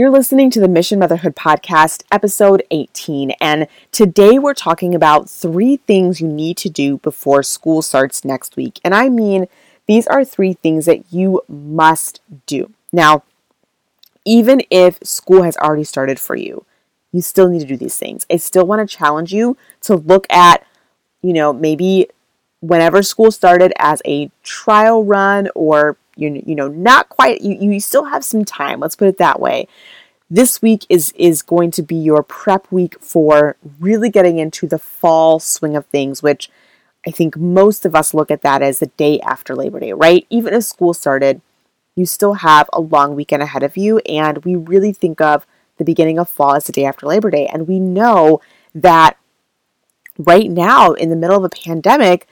You're listening to the Mission Motherhood Podcast, episode 18, and today we're talking about three things you need to do before school starts next week. And I mean, these are three things that you must do. Now, even if school has already started for you, you still need to do these things. I still want to challenge you to look at, you know, maybe whenever school started as a trial run or you you know not quite you, you still have some time let's put it that way. This week is is going to be your prep week for really getting into the fall swing of things which i think most of us look at that as the day after labor day right? Even if school started you still have a long weekend ahead of you and we really think of the beginning of fall as the day after labor day and we know that right now in the middle of a pandemic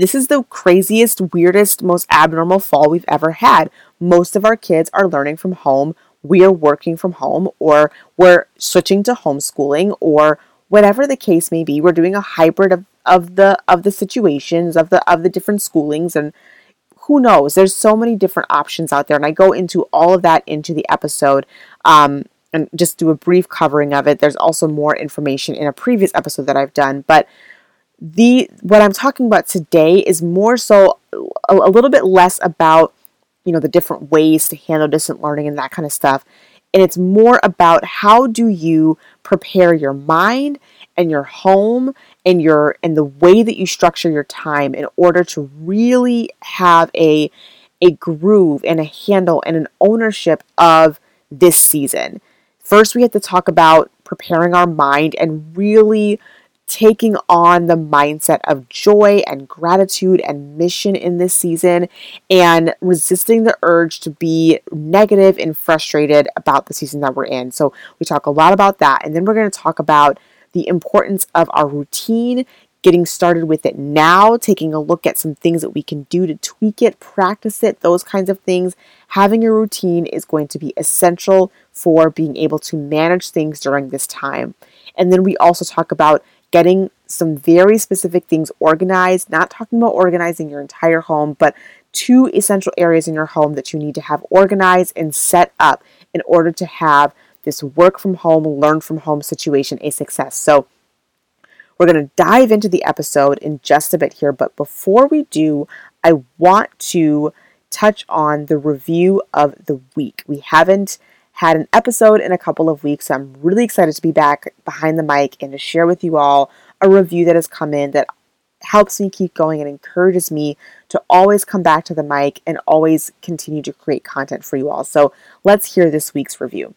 this is the craziest, weirdest, most abnormal fall we've ever had. Most of our kids are learning from home. We are working from home, or we're switching to homeschooling, or whatever the case may be. We're doing a hybrid of, of the of the situations of the of the different schoolings and who knows there's so many different options out there and i go into all of that into the episode um, and just do a brief covering of it there's also more information in a previous episode that i've done but the what I'm talking about today is more so a, a little bit less about you know the different ways to handle distant learning and that kind of stuff and it's more about how do you prepare your mind and your home and your and the way that you structure your time in order to really have a a groove and a handle and an ownership of this season. First we have to talk about preparing our mind and really taking on the mindset of joy and gratitude and mission in this season and resisting the urge to be negative and frustrated about the season that we're in. So, we talk a lot about that. And then we're going to talk about the importance of our routine, getting started with it now, taking a look at some things that we can do to tweak it, practice it, those kinds of things. Having a routine is going to be essential for being able to manage things during this time. And then we also talk about getting some very specific things organized, not talking about organizing your entire home, but two essential areas in your home that you need to have organized and set up in order to have this work from home, learn from home situation a success. So, we're going to dive into the episode in just a bit here, but before we do, I want to touch on the review of the week. We haven't had an episode in a couple of weeks. So I'm really excited to be back behind the mic and to share with you all a review that has come in that helps me keep going and encourages me to always come back to the mic and always continue to create content for you all. So let's hear this week's review.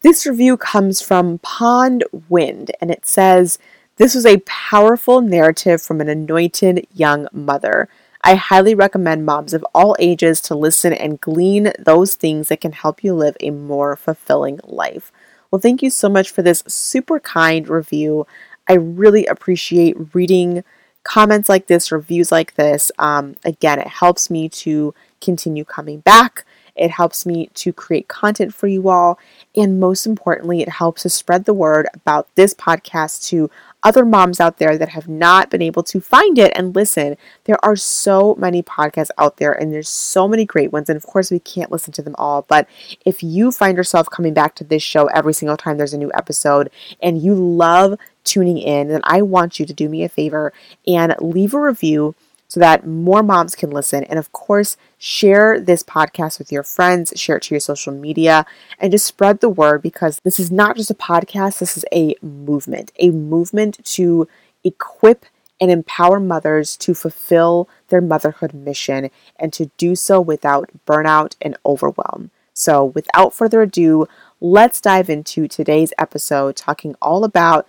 This review comes from Pond Wind and it says, This was a powerful narrative from an anointed young mother. I highly recommend moms of all ages to listen and glean those things that can help you live a more fulfilling life. Well, thank you so much for this super kind review. I really appreciate reading comments like this, reviews like this. Um, again, it helps me to continue coming back. It helps me to create content for you all. And most importantly, it helps to spread the word about this podcast to other moms out there that have not been able to find it and listen. There are so many podcasts out there and there's so many great ones. And of course, we can't listen to them all. But if you find yourself coming back to this show every single time there's a new episode and you love tuning in, then I want you to do me a favor and leave a review so that more moms can listen. And of course, share this podcast with your friends, share it to your social media, and just spread the word because this is not just a podcast, this is a movement, a movement to equip and empower mothers to fulfill their motherhood mission and to do so without burnout and overwhelm. So, without further ado, let's dive into today's episode talking all about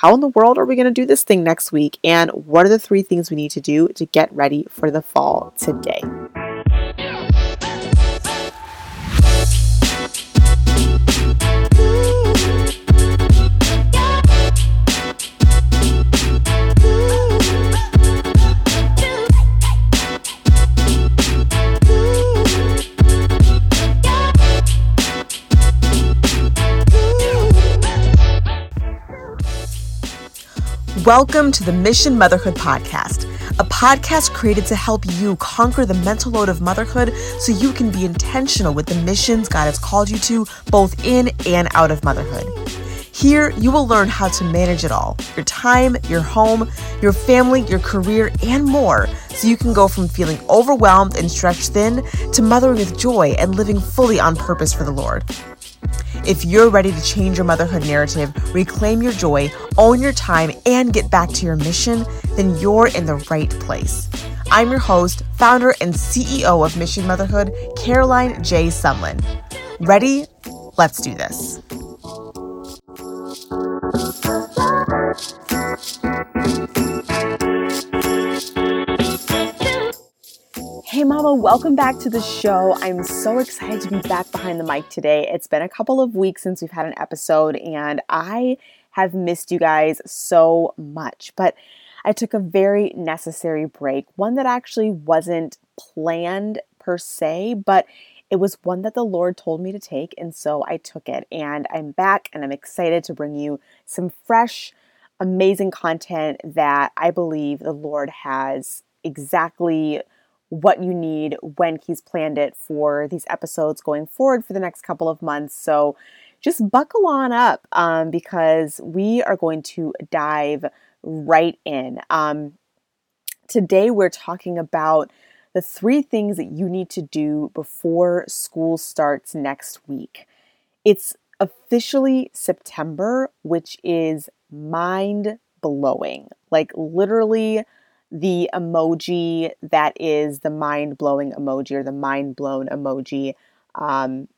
how in the world are we going to do this thing next week? And what are the three things we need to do to get ready for the fall today? Welcome to the Mission Motherhood Podcast, a podcast created to help you conquer the mental load of motherhood so you can be intentional with the missions God has called you to, both in and out of motherhood. Here, you will learn how to manage it all your time, your home, your family, your career, and more so you can go from feeling overwhelmed and stretched thin to mothering with joy and living fully on purpose for the Lord. If you're ready to change your motherhood narrative, reclaim your joy, own your time, and get back to your mission, then you're in the right place. I'm your host, founder, and CEO of Mission Motherhood, Caroline J. Sumlin. Ready? Let's do this. Hey, Mama, welcome back to the show. I'm so excited to be back behind the mic today. It's been a couple of weeks since we've had an episode, and I have missed you guys so much. But I took a very necessary break, one that actually wasn't planned per se, but it was one that the Lord told me to take, and so I took it. And I'm back, and I'm excited to bring you some fresh, amazing content that I believe the Lord has exactly what you need when he's planned it for these episodes going forward for the next couple of months. So just buckle on up um, because we are going to dive right in. Um, today, we're talking about the three things that you need to do before school starts next week. It's officially September, which is mind blowing. Like, literally, the emoji that is the mind blowing emoji or the mind blown emoji. Um,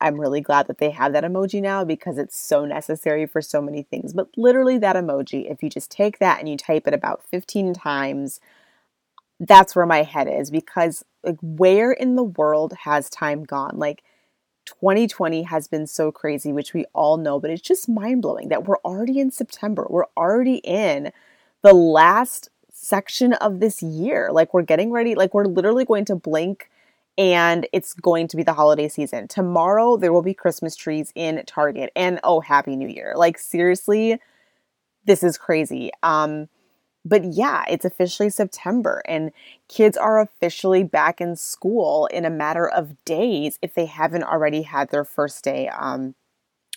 I'm really glad that they have that emoji now because it's so necessary for so many things. But literally, that emoji, if you just take that and you type it about 15 times, that's where my head is because, like, where in the world has time gone? Like, 2020 has been so crazy, which we all know, but it's just mind blowing that we're already in September. We're already in the last section of this year. Like we're getting ready, like we're literally going to blink and it's going to be the holiday season. Tomorrow there will be Christmas trees in Target and oh happy new year. Like seriously, this is crazy. Um but yeah, it's officially September and kids are officially back in school in a matter of days if they haven't already had their first day um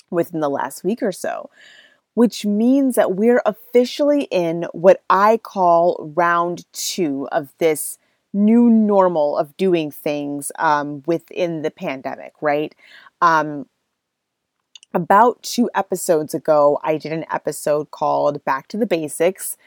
within the last week or so which means that we're officially in what I call round two of this new normal of doing things um, within the pandemic, right? Um, about two episodes ago, I did an episode called Back to the Basics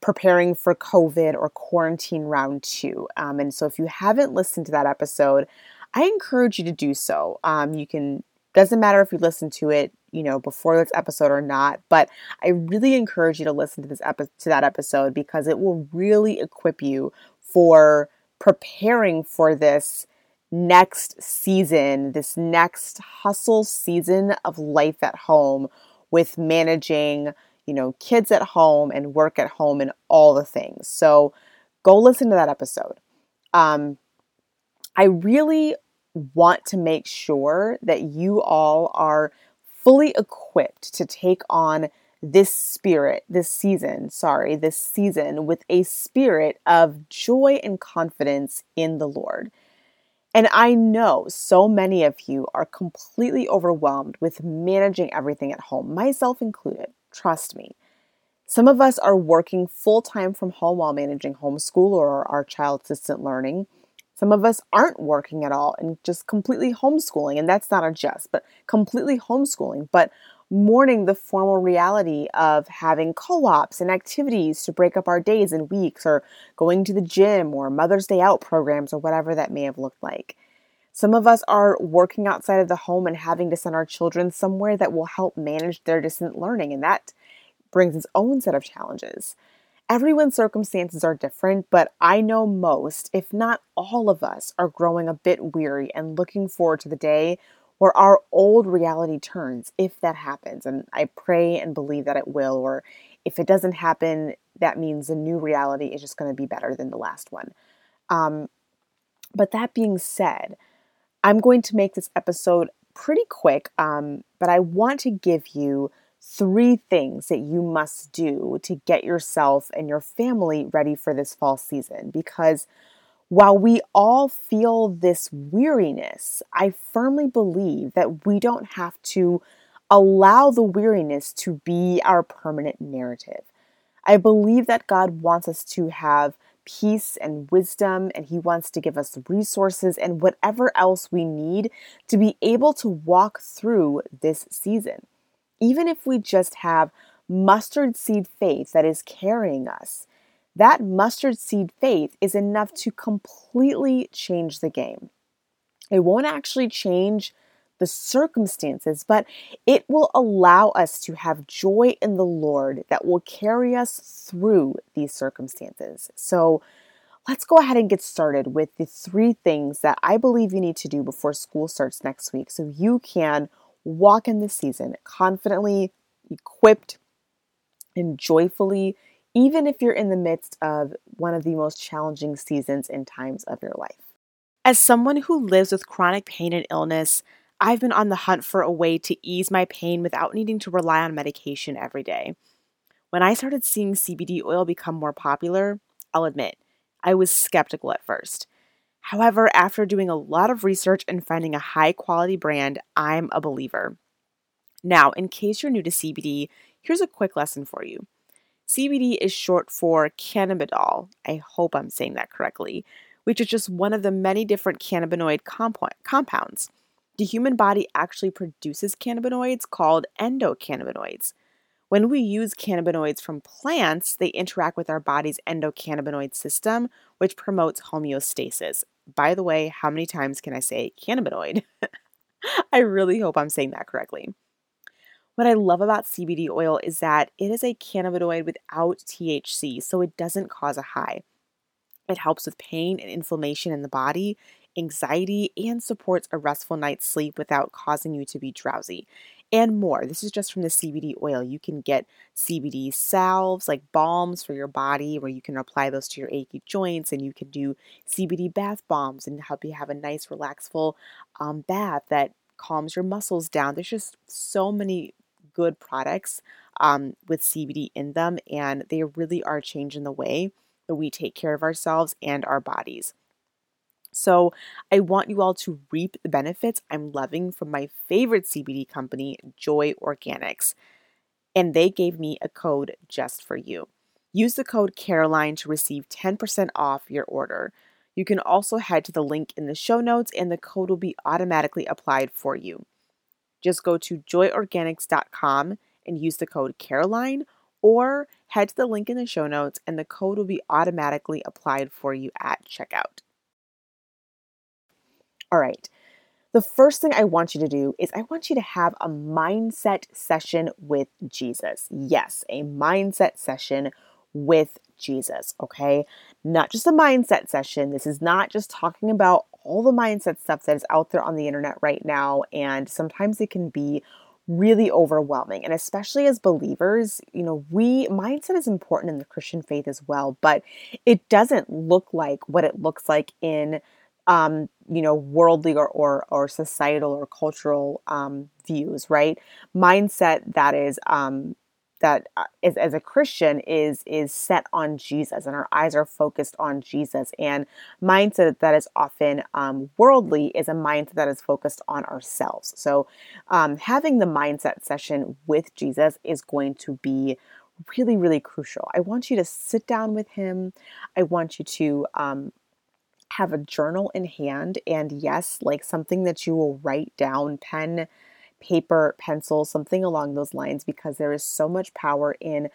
preparing for COVID or quarantine round two. Um, and so if you haven't listened to that episode, I encourage you to do so. Um, you can, doesn't matter if you listen to it you know before this episode or not but i really encourage you to listen to this episode to that episode because it will really equip you for preparing for this next season this next hustle season of life at home with managing you know kids at home and work at home and all the things. So go listen to that episode. Um, i really want to make sure that you all are fully equipped to take on this spirit, this season, sorry, this season with a spirit of joy and confidence in the Lord. And I know so many of you are completely overwhelmed with managing everything at home, myself included. Trust me. Some of us are working full time from home while managing homeschool or our child assistant learning. Some of us aren't working at all and just completely homeschooling, and that's not a just, but completely homeschooling, but mourning the formal reality of having co ops and activities to break up our days and weeks, or going to the gym, or Mother's Day Out programs, or whatever that may have looked like. Some of us are working outside of the home and having to send our children somewhere that will help manage their distant learning, and that brings its own set of challenges. Everyone's circumstances are different, but I know most, if not all of us, are growing a bit weary and looking forward to the day where our old reality turns, if that happens. And I pray and believe that it will, or if it doesn't happen, that means the new reality is just going to be better than the last one. Um, but that being said, I'm going to make this episode pretty quick, um, but I want to give you three things that you must do to get yourself and your family ready for this fall season. Because while we all feel this weariness, I firmly believe that we don't have to allow the weariness to be our permanent narrative. I believe that God wants us to have peace and wisdom, and He wants to give us resources and whatever else we need to be able to walk through this season. Even if we just have mustard seed faith that is carrying us, that mustard seed faith is enough to completely change the game. It won't actually change the circumstances, but it will allow us to have joy in the Lord that will carry us through these circumstances. So, let's go ahead and get started with the three things that I believe you need to do before school starts next week so you can walk in this season confidently, equipped, and joyfully, even if you're in the midst of one of the most challenging seasons and times of your life. As someone who lives with chronic pain and illness, I've been on the hunt for a way to ease my pain without needing to rely on medication every day. When I started seeing CBD oil become more popular, I'll admit, I was skeptical at first. However, after doing a lot of research and finding a high quality brand, I'm a believer. Now, in case you're new to CBD, here's a quick lesson for you. CBD is short for cannabidiol. I hope I'm saying that correctly, which is just one of the many different cannabinoid compo- compounds the human body actually produces cannabinoids called endocannabinoids. When we use cannabinoids from plants, they interact with our body's endocannabinoid system, which promotes homeostasis. By the way, how many times can I say cannabinoid? I really hope I'm saying that correctly. What I love about CBD oil is that it is a cannabinoid without THC, so it doesn't cause a high. It helps with pain and inflammation in the body anxiety, and supports a restful night's sleep without causing you to be drowsy. And more. This is just from the CBD oil. You can get CBD salves, like balms for your body, where you can apply those to your achy joints, and you can do CBD bath bombs and help you have a nice, relaxful um, bath that calms your muscles down. There's just so many good products um, with CBD in them, and they really are changing the way that we take care of ourselves and our bodies. So, I want you all to reap the benefits I'm loving from my favorite CBD company, Joy Organics. And they gave me a code just for you. Use the code Caroline to receive 10% off your order. You can also head to the link in the show notes, and the code will be automatically applied for you. Just go to joyorganics.com and use the code Caroline, or head to the link in the show notes, and the code will be automatically applied for you at checkout. All right. The first thing I want you to do is I want you to have a mindset session with Jesus. Yes, a mindset session with Jesus, okay? Not just a mindset session. This is not just talking about all the mindset stuff that is out there on the internet right now. And sometimes it can be really overwhelming. And especially as believers, you know, we mindset is important in the Christian faith as well, but it doesn't look like what it looks like in um, you know, worldly or, or, or societal or cultural um, views, right? Mindset that is um, that uh, as a Christian is is set on Jesus, and our eyes are focused on Jesus. And mindset that is often um, worldly is a mindset that is focused on ourselves. So, um, having the mindset session with Jesus is going to be really, really crucial. I want you to sit down with Him. I want you to um, have a journal in hand and yes, like something that you will write down, pen, paper, pencil, something along those lines, because there is so much power in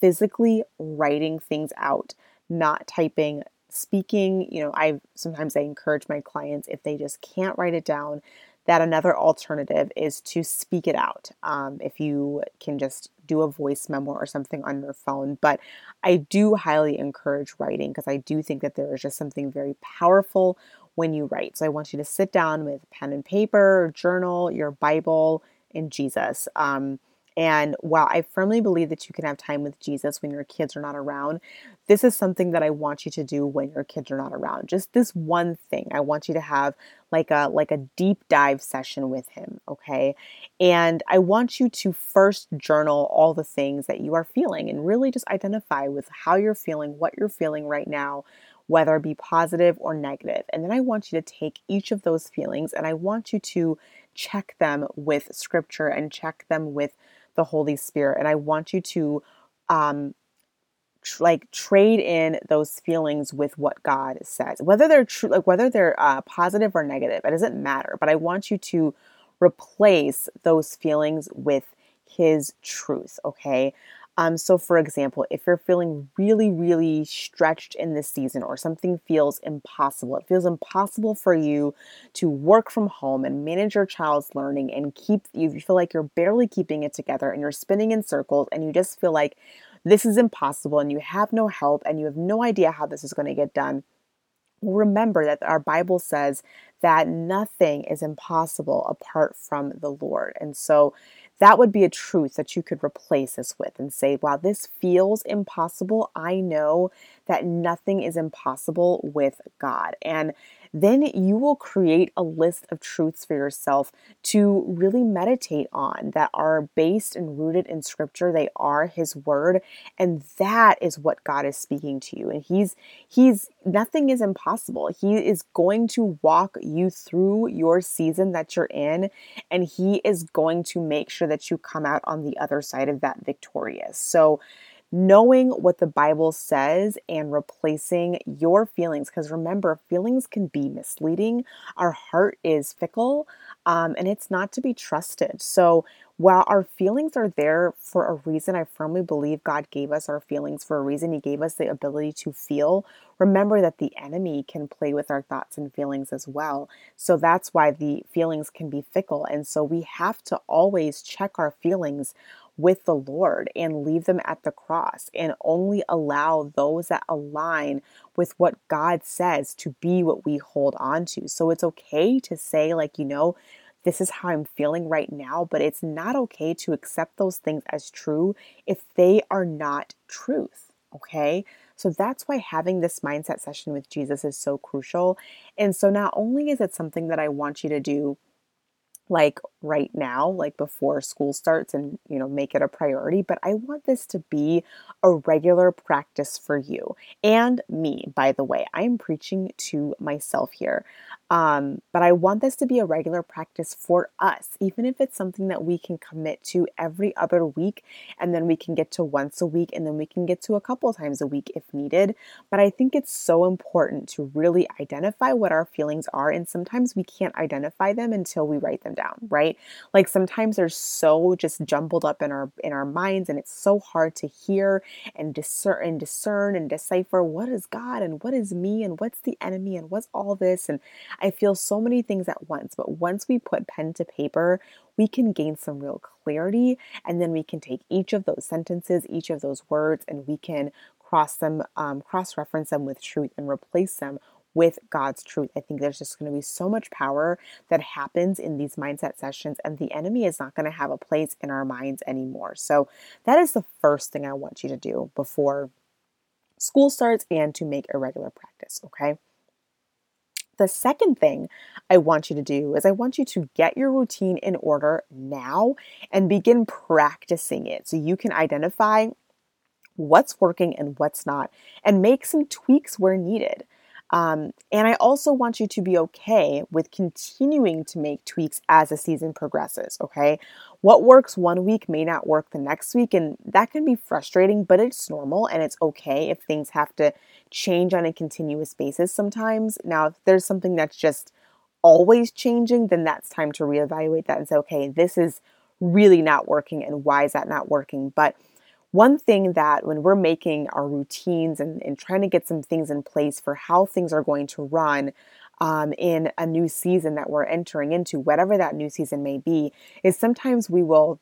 physically writing things out, not typing, speaking. You know, I sometimes I encourage my clients if they just can't write it down, that another alternative is to speak it out. Um, if you can just do a voice memo or something on your phone. But I do highly encourage writing because I do think that there is just something very powerful when you write. So I want you to sit down with pen and paper, journal, your Bible, and Jesus. Um, And while I firmly believe that you can have time with Jesus when your kids are not around, this is something that I want you to do when your kids are not around. Just this one thing. I want you to have like a like a deep dive session with him, okay? And I want you to first journal all the things that you are feeling and really just identify with how you're feeling, what you're feeling right now, whether it be positive or negative. And then I want you to take each of those feelings and I want you to check them with scripture and check them with the Holy Spirit. And I want you to um, tr- like trade in those feelings with what God says, whether they're true, like whether they're uh, positive or negative. It doesn't matter. But I want you to replace those feelings with His truth. Okay. Um, so, for example, if you're feeling really, really stretched in this season or something feels impossible, it feels impossible for you to work from home and manage your child's learning and keep, you feel like you're barely keeping it together and you're spinning in circles and you just feel like this is impossible and you have no help and you have no idea how this is going to get done. Remember that our Bible says that nothing is impossible apart from the Lord. And so, that would be a truth that you could replace this with and say, wow, this feels impossible. I know that nothing is impossible with God. And then you will create a list of truths for yourself to really meditate on that are based and rooted in scripture. They are his word and that is what God is speaking to you. And he's he's nothing is impossible. He is going to walk you through your season that you're in and he is going to make sure that you come out on the other side of that victorious. So knowing what the Bible says and replacing your feelings. Because remember, feelings can be misleading. Our heart is fickle um, and it's not to be trusted. So, while our feelings are there for a reason, I firmly believe God gave us our feelings for a reason. He gave us the ability to feel. Remember that the enemy can play with our thoughts and feelings as well. So that's why the feelings can be fickle. And so we have to always check our feelings with the Lord and leave them at the cross and only allow those that align with what God says to be what we hold on to. So it's okay to say, like, you know, this is how I'm feeling right now, but it's not okay to accept those things as true if they are not truth. Okay. So that's why having this mindset session with Jesus is so crucial. And so not only is it something that I want you to do like right now, like before school starts and, you know, make it a priority. But I want this to be a regular practice for you and me, by the way. I am preaching to myself here. Um, but I want this to be a regular practice for us, even if it's something that we can commit to every other week, and then we can get to once a week, and then we can get to a couple times a week if needed. But I think it's so important to really identify what our feelings are, and sometimes we can't identify them until we write them down, right? Like sometimes they're so just jumbled up in our in our minds, and it's so hard to hear and discern and discern and decipher what is God and what is me and what's the enemy and what's all this and I feel so many things at once, but once we put pen to paper, we can gain some real clarity. And then we can take each of those sentences, each of those words, and we can cross them, um, cross reference them with truth and replace them with God's truth. I think there's just going to be so much power that happens in these mindset sessions, and the enemy is not going to have a place in our minds anymore. So, that is the first thing I want you to do before school starts and to make a regular practice, okay? The second thing I want you to do is I want you to get your routine in order now and begin practicing it so you can identify what's working and what's not and make some tweaks where needed. Um, and I also want you to be okay with continuing to make tweaks as the season progresses, okay? What works one week may not work the next week, and that can be frustrating, but it's normal and it's okay if things have to change on a continuous basis sometimes. Now, if there's something that's just always changing, then that's time to reevaluate that and say, okay, this is really not working, and why is that not working? But one thing that when we're making our routines and, and trying to get some things in place for how things are going to run um, in a new season that we're entering into, whatever that new season may be, is sometimes we will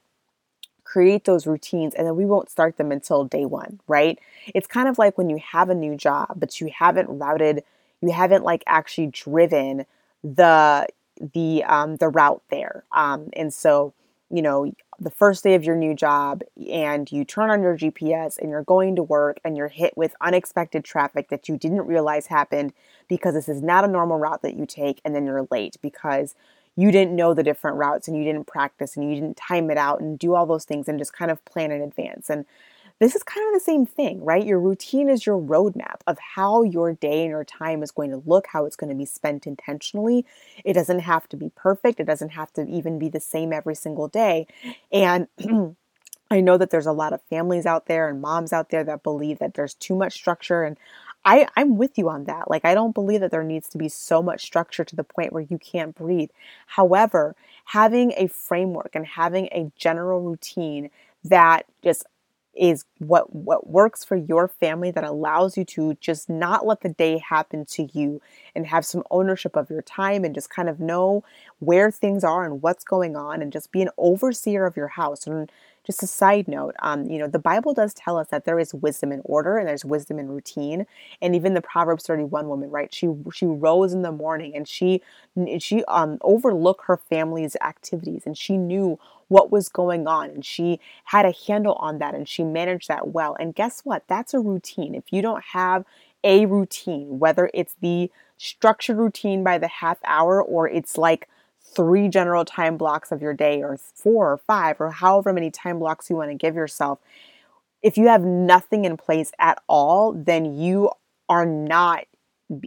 create those routines and then we won't start them until day one, right? It's kind of like when you have a new job, but you haven't routed, you haven't like actually driven the the um the route there. Um and so you know, the first day of your new job and you turn on your GPS and you're going to work and you're hit with unexpected traffic that you didn't realize happened because this is not a normal route that you take and then you're late because you didn't know the different routes and you didn't practice and you didn't time it out and do all those things and just kind of plan in advance. And this is kind of the same thing, right? Your routine is your roadmap of how your day and your time is going to look, how it's going to be spent intentionally. It doesn't have to be perfect, it doesn't have to even be the same every single day. And I know that there's a lot of families out there and moms out there that believe that there's too much structure. And I, I'm with you on that. Like, I don't believe that there needs to be so much structure to the point where you can't breathe. However, having a framework and having a general routine that just is what what works for your family that allows you to just not let the day happen to you and have some ownership of your time and just kind of know where things are and what's going on and just be an overseer of your house and just a side note um, you know the bible does tell us that there is wisdom in order and there's wisdom in routine and even the proverbs 31 woman right she she rose in the morning and she she um overlooked her family's activities and she knew what was going on and she had a handle on that and she managed that well. And guess what? That's a routine. If you don't have a routine, whether it's the structured routine by the half hour or it's like three general time blocks of your day or four or five or however many time blocks you want to give yourself, if you have nothing in place at all, then you are not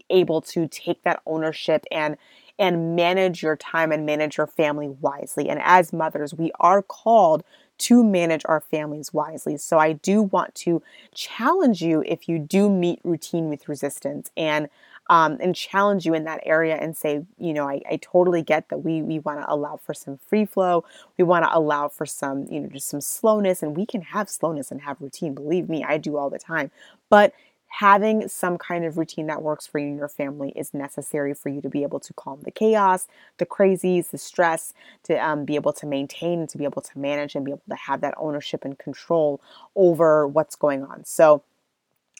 able to take that ownership and and manage your time and manage your family wisely. And as mothers, we are called to manage our families wisely. So I do want to challenge you if you do meet routine with resistance and um, and challenge you in that area and say, you know, I, I totally get that we we want to allow for some free flow. We want to allow for some, you know, just some slowness, and we can have slowness and have routine. Believe me, I do all the time. But having some kind of routine that works for you and your family is necessary for you to be able to calm the chaos, the crazies, the stress, to um, be able to maintain and to be able to manage and be able to have that ownership and control over what's going on. So,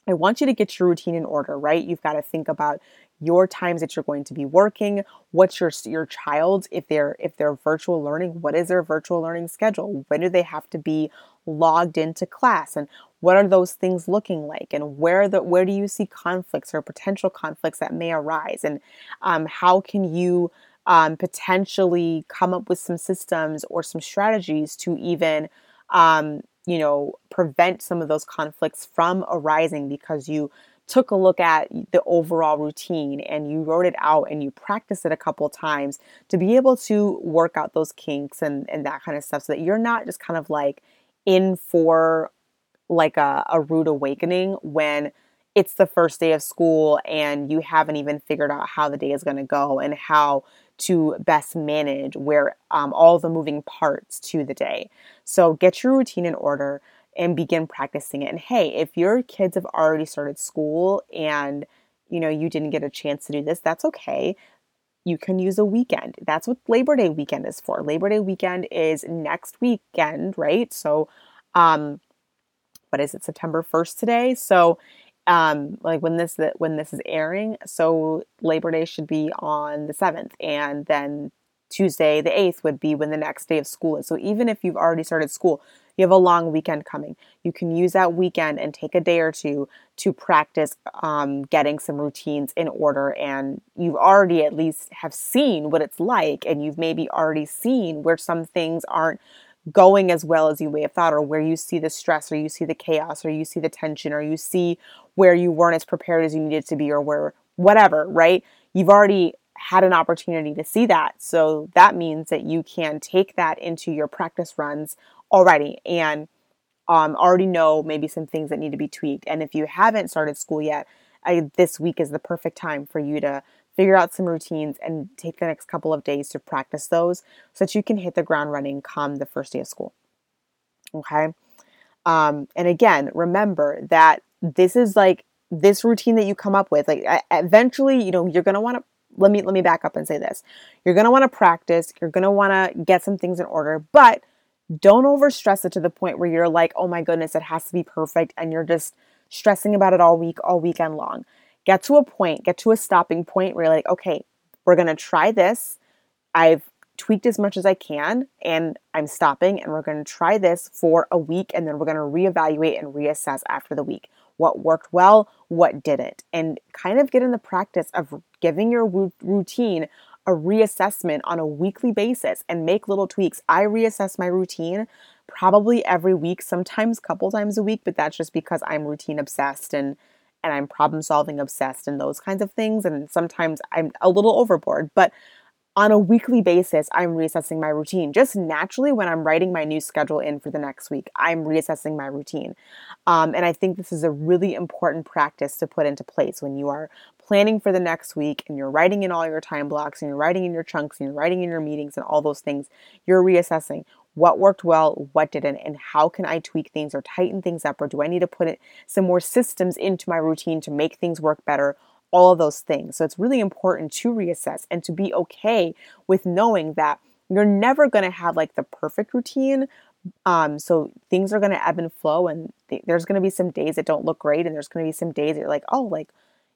I want you to get your routine in order, right? You've got to think about your times that you're going to be working what's your your child if they're if they're virtual learning what is their virtual learning schedule? When do they have to be logged into class? And what are those things looking like? And where the where do you see conflicts or potential conflicts that may arise? And um, how can you um, potentially come up with some systems or some strategies to even um, you know prevent some of those conflicts from arising because you took a look at the overall routine and you wrote it out and you practiced it a couple times to be able to work out those kinks and, and that kind of stuff so that you're not just kind of like in for like a, a rude awakening when it's the first day of school and you haven't even figured out how the day is going to go and how to best manage where um, all the moving parts to the day. So get your routine in order and begin practicing it. And hey, if your kids have already started school and you know you didn't get a chance to do this, that's okay. You can use a weekend. That's what Labor Day weekend is for. Labor Day weekend is next weekend, right? So um what is it September 1st today? So um like when this when this is airing, so Labor Day should be on the 7th and then Tuesday the 8th would be when the next day of school is. So even if you've already started school, you have a long weekend coming. You can use that weekend and take a day or two to practice um, getting some routines in order. And you've already at least have seen what it's like, and you've maybe already seen where some things aren't going as well as you may have thought, or where you see the stress, or you see the chaos, or you see the tension, or you see where you weren't as prepared as you needed to be, or where whatever, right? You've already had an opportunity to see that. So that means that you can take that into your practice runs already and um, already know maybe some things that need to be tweaked. And if you haven't started school yet, I, this week is the perfect time for you to figure out some routines and take the next couple of days to practice those so that you can hit the ground running come the first day of school. Okay. Um, and again, remember that this is like this routine that you come up with. Like eventually, you know, you're gonna want to. Let me let me back up and say this. You're gonna want to practice. You're gonna want to get some things in order, but don't overstress it to the point where you're like, oh my goodness, it has to be perfect, and you're just stressing about it all week, all weekend long. Get to a point, get to a stopping point where you're like, okay, we're gonna try this. I've tweaked as much as I can and I'm stopping and we're going to try this for a week and then we're going to reevaluate and reassess after the week. What worked well, what didn't, and kind of get in the practice of giving your routine a reassessment on a weekly basis and make little tweaks. I reassess my routine probably every week, sometimes couple times a week, but that's just because I'm routine obsessed and and I'm problem solving obsessed and those kinds of things and sometimes I'm a little overboard, but on a weekly basis, I'm reassessing my routine. Just naturally, when I'm writing my new schedule in for the next week, I'm reassessing my routine. Um, and I think this is a really important practice to put into place when you are planning for the next week and you're writing in all your time blocks and you're writing in your chunks and you're writing in your meetings and all those things. You're reassessing what worked well, what didn't, and how can I tweak things or tighten things up, or do I need to put it, some more systems into my routine to make things work better? all of those things. So it's really important to reassess and to be okay with knowing that you're never going to have like the perfect routine. Um, so things are going to ebb and flow, and th- there's going to be some days that don't look great, and there's going to be some days that you're like, oh, like,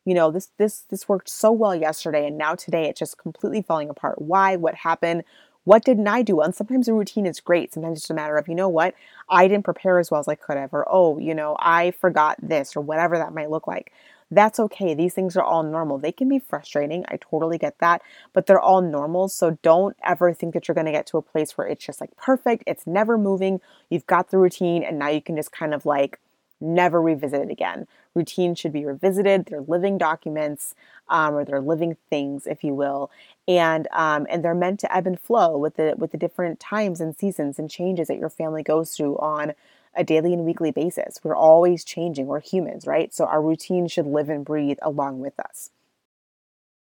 you know, this this this worked so well yesterday, and now today it's just completely falling apart. Why? What happened? What didn't I do? And sometimes the routine is great. Sometimes it's a matter of, you know what, I didn't prepare as well as I could have, or oh, you know, I forgot this, or whatever that might look like. That's okay. These things are all normal. They can be frustrating. I totally get that, but they're all normal. So don't ever think that you're going to get to a place where it's just like perfect. It's never moving. You've got the routine and now you can just kind of like never revisit it again. Routines should be revisited. They're living documents, um, or they're living things, if you will, and um, and they're meant to ebb and flow with the with the different times and seasons and changes that your family goes through on a daily and weekly basis. We're always changing. We're humans, right? So our routine should live and breathe along with us.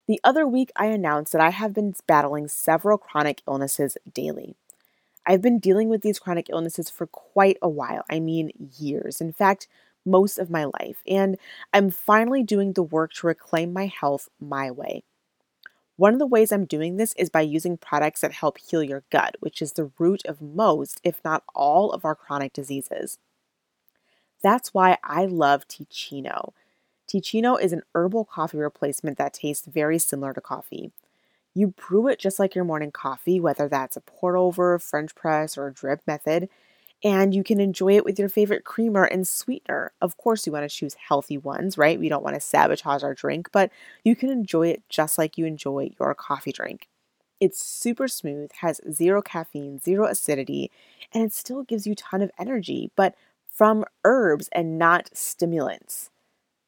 The other week, I announced that I have been battling several chronic illnesses daily. I've been dealing with these chronic illnesses for quite a while. I mean, years. In fact, most of my life. And I'm finally doing the work to reclaim my health my way. One of the ways I'm doing this is by using products that help heal your gut, which is the root of most, if not all, of our chronic diseases. That's why I love Teeccino. Teeccino is an herbal coffee replacement that tastes very similar to coffee. You brew it just like your morning coffee, whether that's a pour over, French press, or a drip method, and you can enjoy it with your favorite creamer and sweetener. Of course, you want to choose healthy ones, right? We don't want to sabotage our drink, but you can enjoy it just like you enjoy your coffee drink. It's super smooth, has zero caffeine, zero acidity, and it still gives you a ton of energy, but from herbs and not stimulants.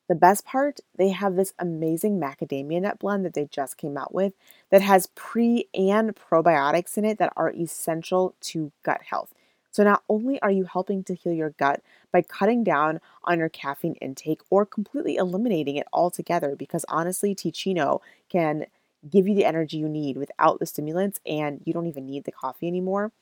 The best part, they have this amazing macadamia nut blend that they just came out with that has pre and probiotics in it that are essential to gut health. So, not only are you helping to heal your gut by cutting down on your caffeine intake or completely eliminating it altogether, because honestly, Teeccino can give you the energy you need without the stimulants and you don't even need the coffee anymore.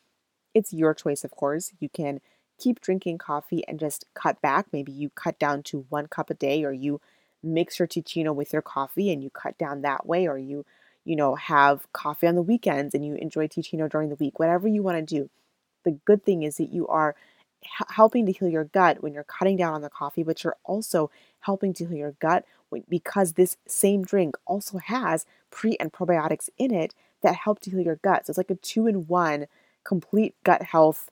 It's your choice, of course. You can keep drinking coffee and just cut back. Maybe you cut down to one cup a day or you mix your Teeccino with your coffee and you cut down that way or you you know have coffee on the weekends and you enjoy Teeccino during the week whatever you want to do the good thing is that you are helping to heal your gut when you're cutting down on the coffee, but you're also helping to heal your gut because this same drink also has pre and probiotics in it that help to heal your gut. So it's like a two in one complete gut health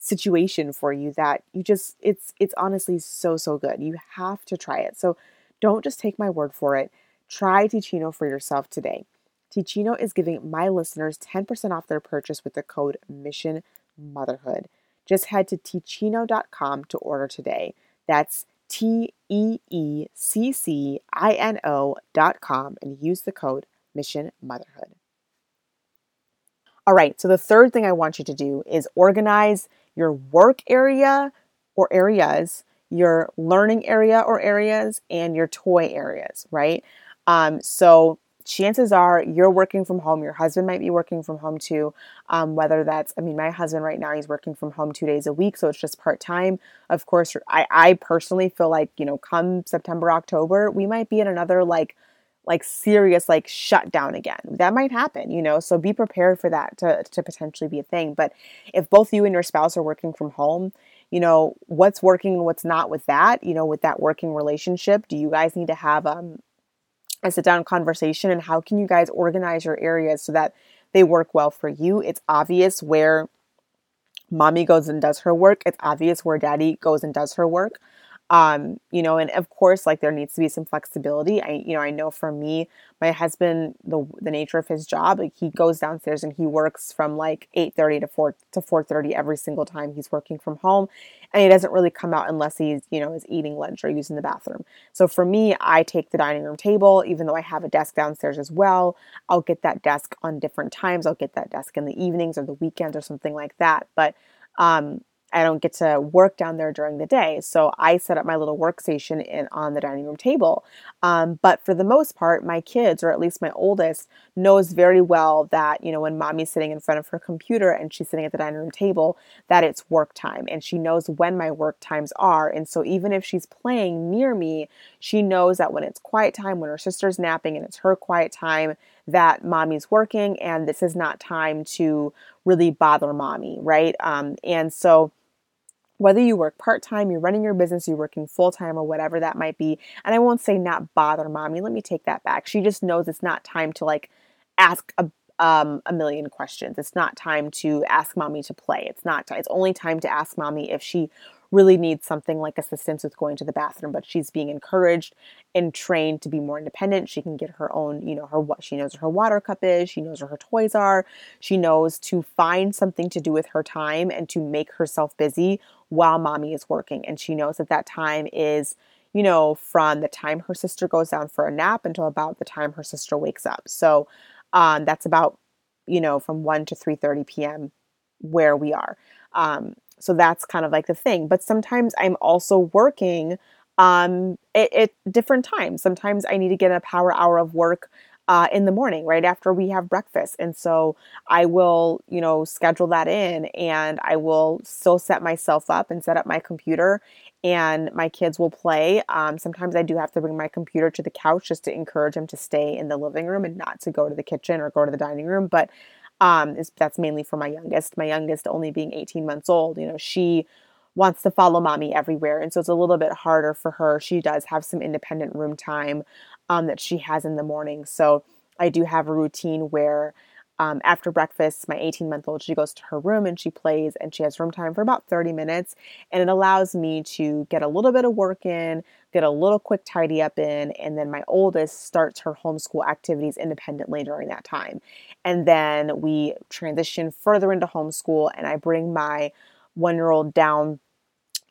situation for you that you just it's it's honestly so so good. You have to try it. So don't just take my word for it. Try Teeccino for yourself today. Teeccino is giving my listeners 10% off their purchase with the code Mission Motherhood. Just head to teeccino.com to order today. That's T E E C C I N O.com and use the code Mission Motherhood. All right, so the third thing I want you to do is organize your work area or areas, your learning area or areas, and your toy areas, right? Um, so chances are you're working from home. Your husband might be working from home too. Um, whether that's, I mean, my husband right now, he's working from home two days a week, so it's just part time. Of course, I, I personally feel like, you know, come September, October, we might be in another like, like serious like shutdown again. That might happen, you know, so be prepared for that to, to potentially be a thing. But if both you and your spouse are working from home, you know, what's working and what's not with that, you know, with that working relationship, do you guys need to have um, a sit down conversation and how can you guys organize your areas so that they work well for you. It's obvious where mommy goes and does her work. It's obvious where daddy goes and does her work um you know and of course like there needs to be some flexibility. I you know i know for me my husband the the nature of his job like he goes downstairs and he works from like 8:30 to 4 to 4:30 every single time he's working from home and he doesn't really come out unless he's you know is eating lunch or using the bathroom. So for me i take the dining room table even though i have a desk downstairs as well i'll get that desk on different times. I'll get that desk in the evenings or the weekends or something like that. But um I don't get to work down there during the day. So I set up my little workstation in on the dining room table. Um, but for the most part, my kids, or at least my oldest, knows very well that, you know, when mommy's sitting in front of her computer and she's sitting at the dining room table, that it's work time. And she knows when my work times are. And so even if she's playing near me, she knows that when it's quiet time, when her sister's napping and it's her quiet time, that mommy's working and this is not time to really bother mommy, right? Um, and so whether you work part time, you're running your business, you're working full time, or whatever that might be. And I won't say not bother mommy. Let me take that back. She just knows it's not time to like ask a um, a million questions. It's not time to ask mommy to play. It's not. It's only time to ask mommy if she really needs something like assistance with going to the bathroom, but she's being encouraged and trained to be more independent. She can get her own, you know, her what she knows where her water cup is, she knows where her toys are, she knows to find something to do with her time and to make herself busy while mommy is working. And she knows that that time is, you know, from the time her sister goes down for a nap until about the time her sister wakes up. So um, that's about, you know, from 1 to 3:30 p.m. where we are. Um, so that's kind of like the thing. But sometimes I'm also working um, at, at different times. Sometimes I need to get a power hour of work uh, in the morning, right after we have breakfast. And so I will, you know, schedule that in and I will still set myself up and set up my computer and my kids will play. Um, sometimes I do have to bring my computer to the couch just to encourage them to stay in the living room and not to go to the kitchen or go to the dining room. But um, that's mainly for my youngest. My youngest only being 18 months old, you know, she wants to follow mommy everywhere, and so it's a little bit harder for her. She does have some independent room time um, that she has in the morning, so I do have a routine where um, after breakfast, my 18 month old, she goes to her room and she plays and she has room time for about 30 minutes. And it allows me to get a little bit of work in, get a little quick tidy up in, and then my oldest starts her homeschool activities independently during that time. And then we transition further into homeschool, and I bring my one year old down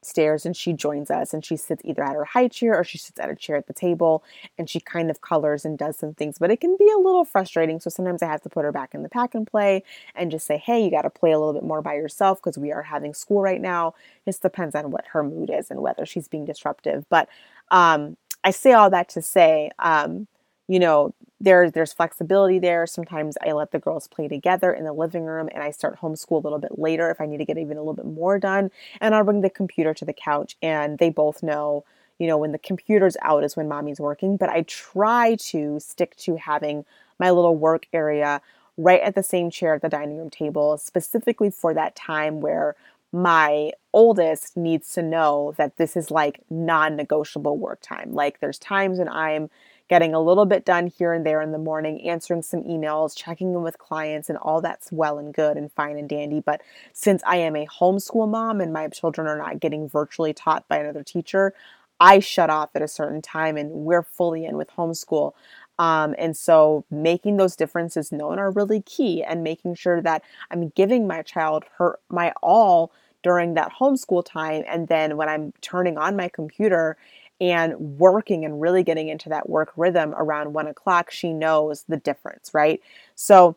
stairs and she joins us and she sits either at her high chair or she sits at a chair at the table and she kind of colors and does some things but it can be a little frustrating. So sometimes i have to put her back in the pack and play and just say hey you got to play a little bit more by yourself because we are having school right now. This depends on what her mood is and whether she's being disruptive but um, i say all that to say um, you know there, there's flexibility there. Sometimes I let the girls play together in the living room and I start homeschool a little bit later if I need to get even a little bit more done. And I'll bring the computer to the couch and they both know, you know, when the computer's out is when mommy's working. But I try to stick to having my little work area right at the same chair at the dining room table, specifically for that time where my oldest needs to know that this is like non negotiable work time. Like there's times when I'm getting a little bit done here and there in the morning, answering some emails, checking in with clients, and all that's well and good and fine and dandy. But since I am a homeschool mom and my children are not getting virtually taught by another teacher, I shut off at a certain time and we're fully in with homeschool. Um, and so making those differences known are really key and making sure that I'm giving my child her my all during that homeschool time. And then when I'm turning on my computer and working and really getting into that work rhythm around one o'clock, she knows the difference, right? So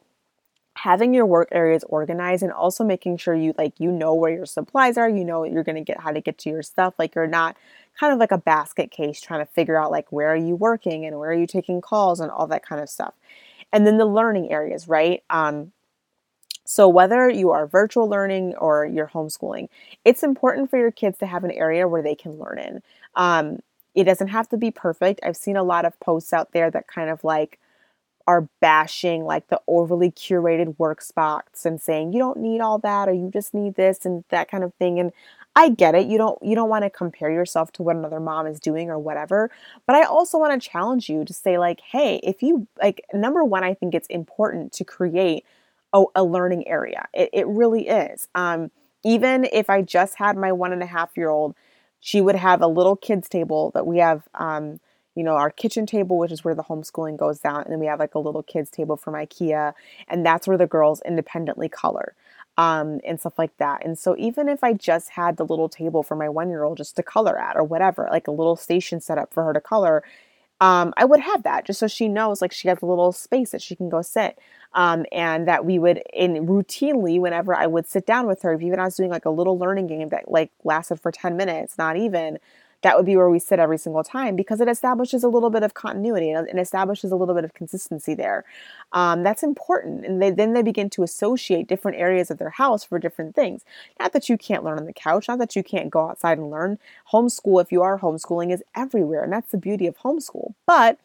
having your work areas organized and also making sure you like you know where your supplies are you know you're to get how to get to your stuff like you're not kind of like a basket case trying to figure out like where are you working and where are you taking calls and all that kind of stuff and then the learning areas right um so, whether you are virtual learning or you're homeschooling, it's important for your kids to have an area where they can learn in. Um, it doesn't have to be perfect. I've seen a lot of posts out there that kind of like are bashing like the overly curated work spots and saying you don't need all that or you just need this and that kind of thing and I get it. You don't you don't want to compare yourself to what another mom is doing or whatever, but I also want to challenge you to say like, "Hey, if you like number 1, I think it's important to create a, a learning area. It, it really is. Um, even if I just had my one and a half year old, she would have a little kids table that we have, um, you know, our kitchen table, which is where the homeschooling goes down, and then we have like a little kids table from IKEA, and that's where the girls independently color um, and stuff like that. And so even if I just had the little table for my one year old just to color at or whatever, like a little station set up for her to color, um, I would have that just so she knows like she has a little space that she can go sit. Um, and that we would in routinely whenever I would sit down with her, even I was doing like a little learning game that like lasted for 10 minutes, not even, that would be where we sit every single time because it establishes a little bit of continuity and establishes a little bit of consistency there. Um, that's important. And they, then they begin to associate different areas of their house for different things. Not that you can't learn on the couch, not that you can't go outside and learn. Homeschool, if you are homeschooling, is everywhere. And that's the beauty of homeschool. But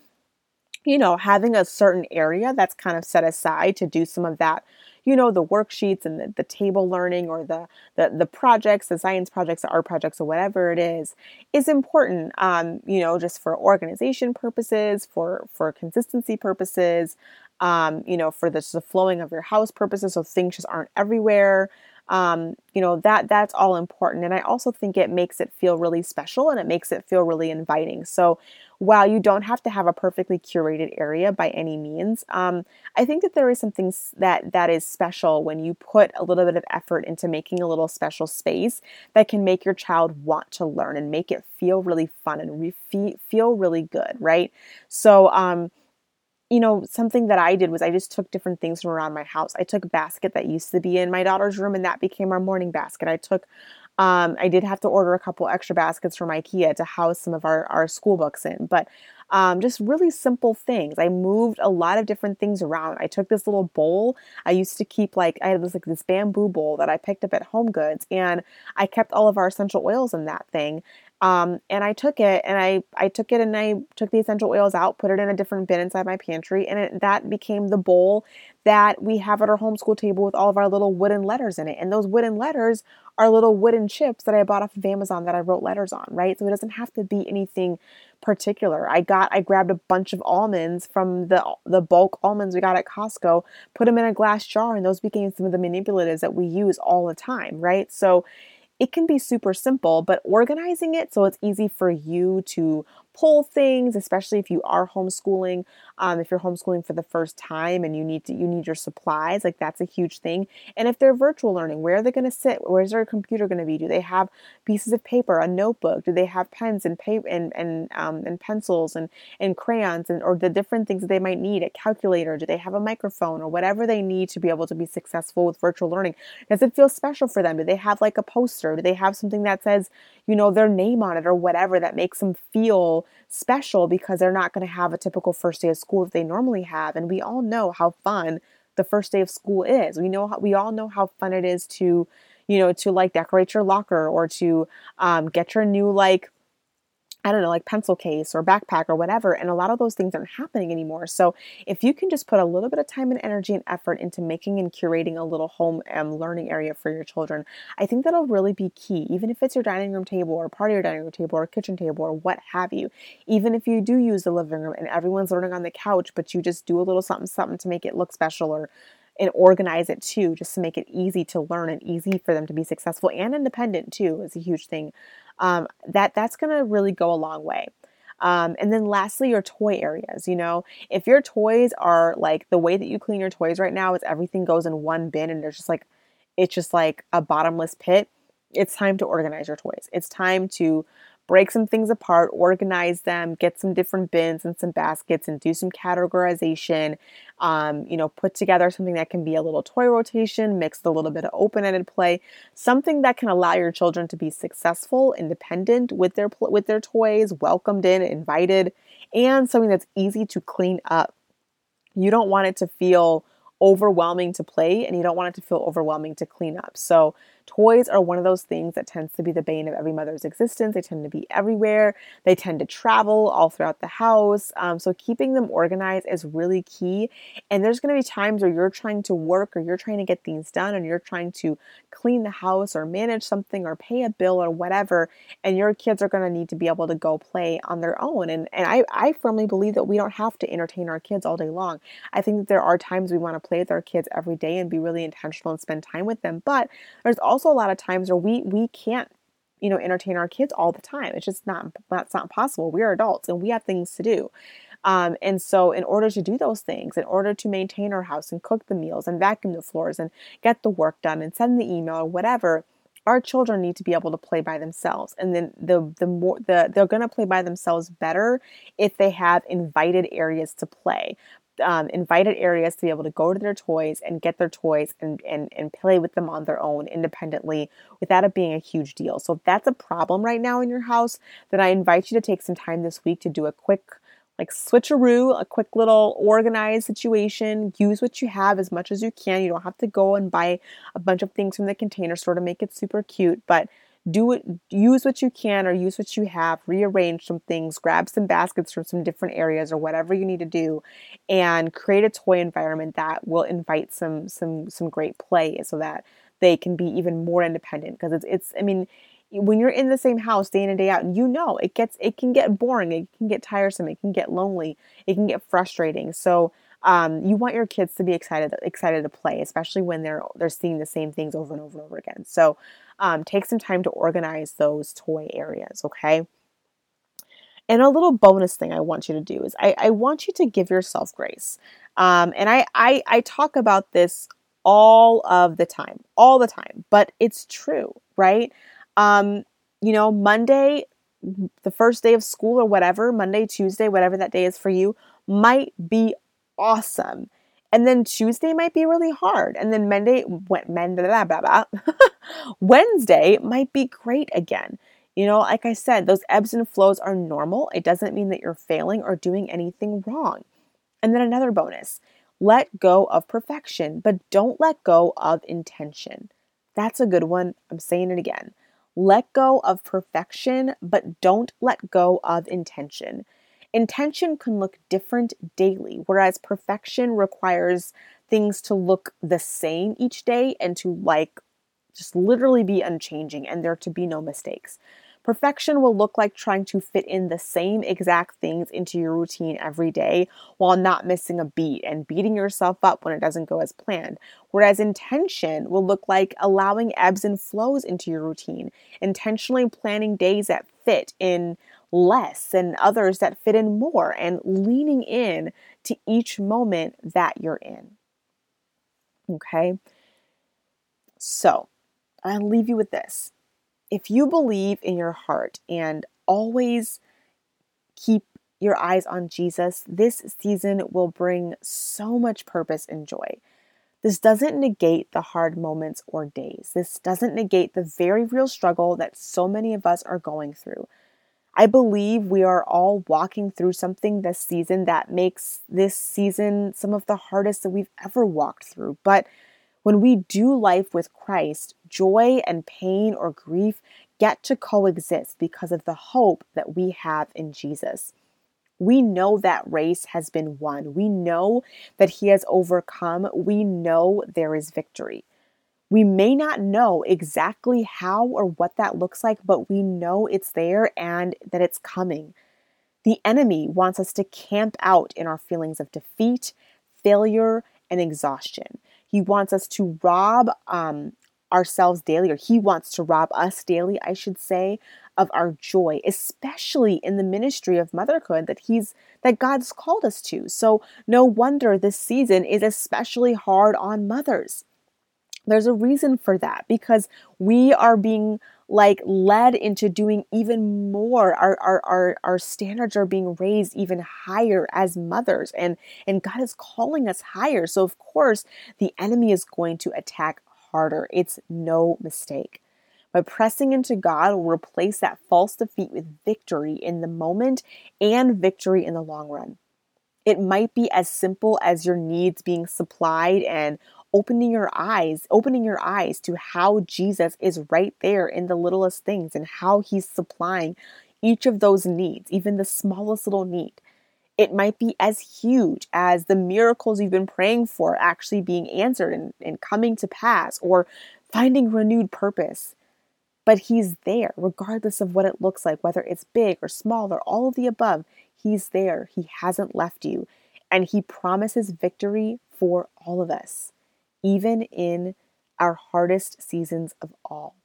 you know, having a certain area that's kind of set aside to do some of that you know the worksheets and the, the table learning or the, the the projects the science projects the art projects or whatever it is is important um, you know just for organization purposes for for consistency purposes um, you know for the, the flowing of your house purposes so things just aren't everywhere. Um, you know that that's all important and i also think it makes it feel really special and it makes it feel really inviting. So while you don't have to have a perfectly curated area by any means um, i think that there is something that that is special when you put a little bit of effort into making a little special space that can make your child want to learn and make it feel really fun and re- feel really good right so um, you know, something that I did was I just took different things from around my house. I took a basket that used to be in my daughter's room and that became our morning basket. I took um, I did have to order a couple extra baskets from IKEA to house some of our, our school books in, but um, just really simple things. I moved a lot of different things around. I took this little bowl. I used to keep like I had this like this bamboo bowl that I picked up at Home Goods, and I kept all of our essential oils in that thing. Um, and I took it and I, I took it and I took the essential oils out, put it in a different bin inside my pantry, and it, that became the bowl that we have at our homeschool table with all of our little wooden letters in it. And those wooden letters are little wooden chips that I bought off of Amazon that I wrote letters on, right? So it doesn't have to be anything particular. I got I grabbed a bunch of almonds from the the bulk almonds we got at Costco, put them in a glass jar, and those became some of the manipulatives that we use all the time, right? So it can be super simple, but organizing it so it's easy for you to pull things, especially if you are homeschooling. Um, if you're homeschooling for the first time and you need to, you need your supplies, like that's a huge thing. And if they're virtual learning, where are they going to sit? Where's their computer going to be? Do they have pieces of paper, a notebook? Do they have pens and paper and and um, and pencils and and crayons and or the different things that they might need? A calculator? Do they have a microphone or whatever they need to be able to be successful with virtual learning? Does it feel special for them? Do they have like a poster? Do they have something that says you know their name on it or whatever that makes them feel special because they're not going to have a typical first day of school that they normally have. And we all know how fun the first day of school is. We know how, we all know how fun it is to, you know, to like decorate your locker or to um, get your new like I don't know, like pencil case or backpack or whatever. And a lot of those things aren't happening anymore. So if you can just put a little bit of time and energy and effort into making and curating a little home learning area for your children, I think that'll really be key. Even if it's your dining room table or part of your dining room table or kitchen table or what have you. Even if you do use the living room and everyone's learning on the couch, but you just do a little something, something to make it look special or and organize it too, just to make it easy to learn and easy for them to be successful and independent too is a huge thing um, that that's to really go a long way. Um, and then lastly, your toy areas. You know, if your toys are like the way that you clean your toys right now is everything goes in one bin and there's just like, it's just like a bottomless pit. It's time to organize your toys. It's time to break some things apart, organize them, get some different bins and some baskets, and do some categorization. Um, you know, put together something that can be a little toy rotation, mixed a little bit of open ended play, something that can allow your children to be successful, independent with their with their toys, welcomed in, invited, and something that's easy to clean up. You don't want it to feel overwhelming to play and you don't want it to feel overwhelming to clean up. So Toys are one of those things that tends to be the bane of every mother's existence. They tend to be everywhere. They tend to travel all throughout the house. Um, so keeping them organized is really key. And there's going to be times where you're trying to work or you're trying to get things done and you're trying to clean the house or manage something or pay a bill or whatever. And your kids are going to need to be able to go play on their own. And, and I, I firmly believe that we don't have to entertain our kids all day long. I think that there are times we want to play with our kids every day and be really intentional and spend time with them. But there's also a lot of times where we we can't you know entertain our kids all the time. It's just not that's not possible. We're adults and we have things to do. Um, and so in order to do those things in order to maintain our house and cook the meals and vacuum the floors and get the work done and send the email or whatever our children need to be able to play by themselves. And then the the more the they're going to play by themselves better if they have invited areas to play um, invited areas to be able to go to their toys and get their toys and, and, and play with them on their own independently without it being a huge deal. So if that's a problem right now in your house, then I invite you to take some time this week to do a quick like switcheroo, a quick little organized situation. Use what you have as much as you can. You don't have to go and buy a bunch of things from the container store to make it super cute, but do it use what you can or use what you have rearrange some things grab some baskets from some different areas or whatever you need to do and create a toy environment that will invite some some some great play so that they can be even more independent. Because it's it's i mean when you're in the same house day in and day out and you know it gets it can get boring it can get tiresome it can get lonely it can get frustrating. So um, you want your kids to be excited excited to play especially when they're they're seeing the same things over and over and over again so um, take some time to organize those toy areas, okay? And a little bonus thing I want you to do is I, I want you to give yourself grace. Um, and I, I, I talk about this all of the time, all the time, but it's true, right? Um, you know, Monday, the first day of school or whatever, Monday, Tuesday, whatever that day is for you, might be awesome. And then Tuesday might be really hard. And then Monday, Monday, blah, blah. Wednesday might be great again. You know, like I said, those ebbs and flows are normal. It doesn't mean that you're failing or doing anything wrong. And then another bonus let go of perfection, but don't let go of intention. That's a good one. I'm saying it again. Let go of perfection, but don't let go of intention. Intention can look different daily, whereas perfection requires things to look the same each day and to like just literally be unchanging and there to be no mistakes. Perfection will look like trying to fit in the same exact things into your routine every day while not missing a beat and beating yourself up when it doesn't go as planned. Whereas intention will look like allowing ebbs and flows into your routine, intentionally planning days that fit in less and others that fit in more, and leaning in to each moment that you're in. Okay? So, I'll leave you with this. If you believe in your heart and always keep your eyes on Jesus, this season will bring so much purpose and joy. This doesn't negate the hard moments or days. This doesn't negate the very real struggle that so many of us are going through. I believe we are all walking through something this season that makes this season some of the hardest that we've ever walked through. But when we do life with Christ, joy and pain or grief get to coexist because of the hope that we have in Jesus. We know that race has been won. We know that he has overcome. We know there is victory. We may not know exactly how or what that looks like, but we know it's there and that it's coming. The enemy wants us to camp out in our feelings of defeat, failure, and exhaustion. He wants us to rob um, ourselves daily, or He wants to rob us daily, I should say, of our joy, especially in the ministry of motherhood that He's that God's called us to. So no wonder this season is especially hard on mothers. There's a reason for that because we are being like led into doing even more. Our, our, our, our standards are being raised even higher as mothers and, and God is calling us higher. So of course the enemy is going to attack harder. It's no mistake. But pressing into God will replace that false defeat with victory in the moment and victory in the long run. It might be as simple as your needs being supplied and opening your eyes, opening your eyes to how Jesus is right there in the littlest things and how he's supplying each of those needs, even the smallest little need. It might be as huge as the miracles you've been praying for actually being answered and, and coming to pass or finding renewed purpose. But He's there, regardless of what it looks like, whether it's big or small or all of the above. He's there. He hasn't left you. And He promises victory for all of us, even in our hardest seasons of all.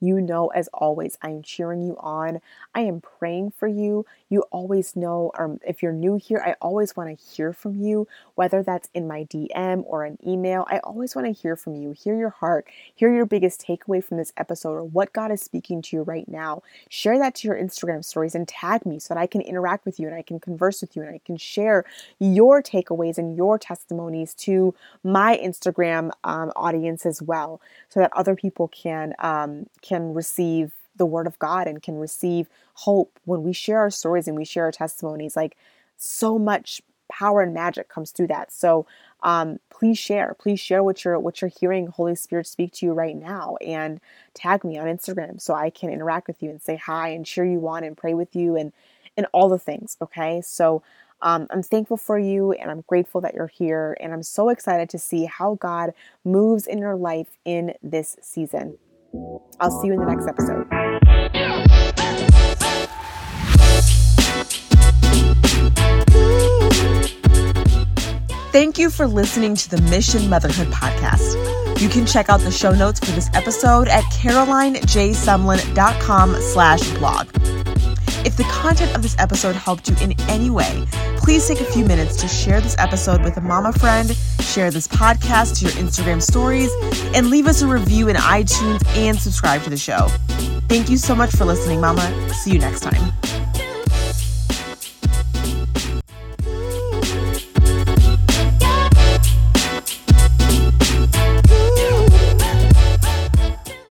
You know, as always, I am cheering you on. I am praying for you. You always know, or if you're new here, I always want to hear from you, whether that's in my DM or an email. I always want to hear from you, hear your heart, hear your biggest takeaway from this episode or what God is speaking to you right now. Share that to your Instagram stories and tag me so that I can interact with you and I can converse with you and I can share your takeaways and your testimonies to my Instagram um, audience as well so that other people can. Um, can receive the word of God and can receive hope when we share our stories and we share our testimonies. Like so much power and magic comes through that. So um, please share. Please share what you're what you're hearing Holy Spirit speak to you right now and tag me on Instagram so I can interact with you and say hi and cheer you on and pray with you and and all the things. Okay. So um, I'm thankful for you and I'm grateful that you're here. And I'm so excited to see how God moves in your life in this season. I'll see you in the next episode. Thank you for listening to the Mission Motherhood Podcast. You can check out the show notes for this episode at carolinejsumlin.com slash blog. If the content of this episode helped you in any way, please take a few minutes to share this episode with a mama friend, share this podcast to your Instagram stories, and leave us a review in iTunes and subscribe to the show. Thank you so much for listening, Mama. See you next time.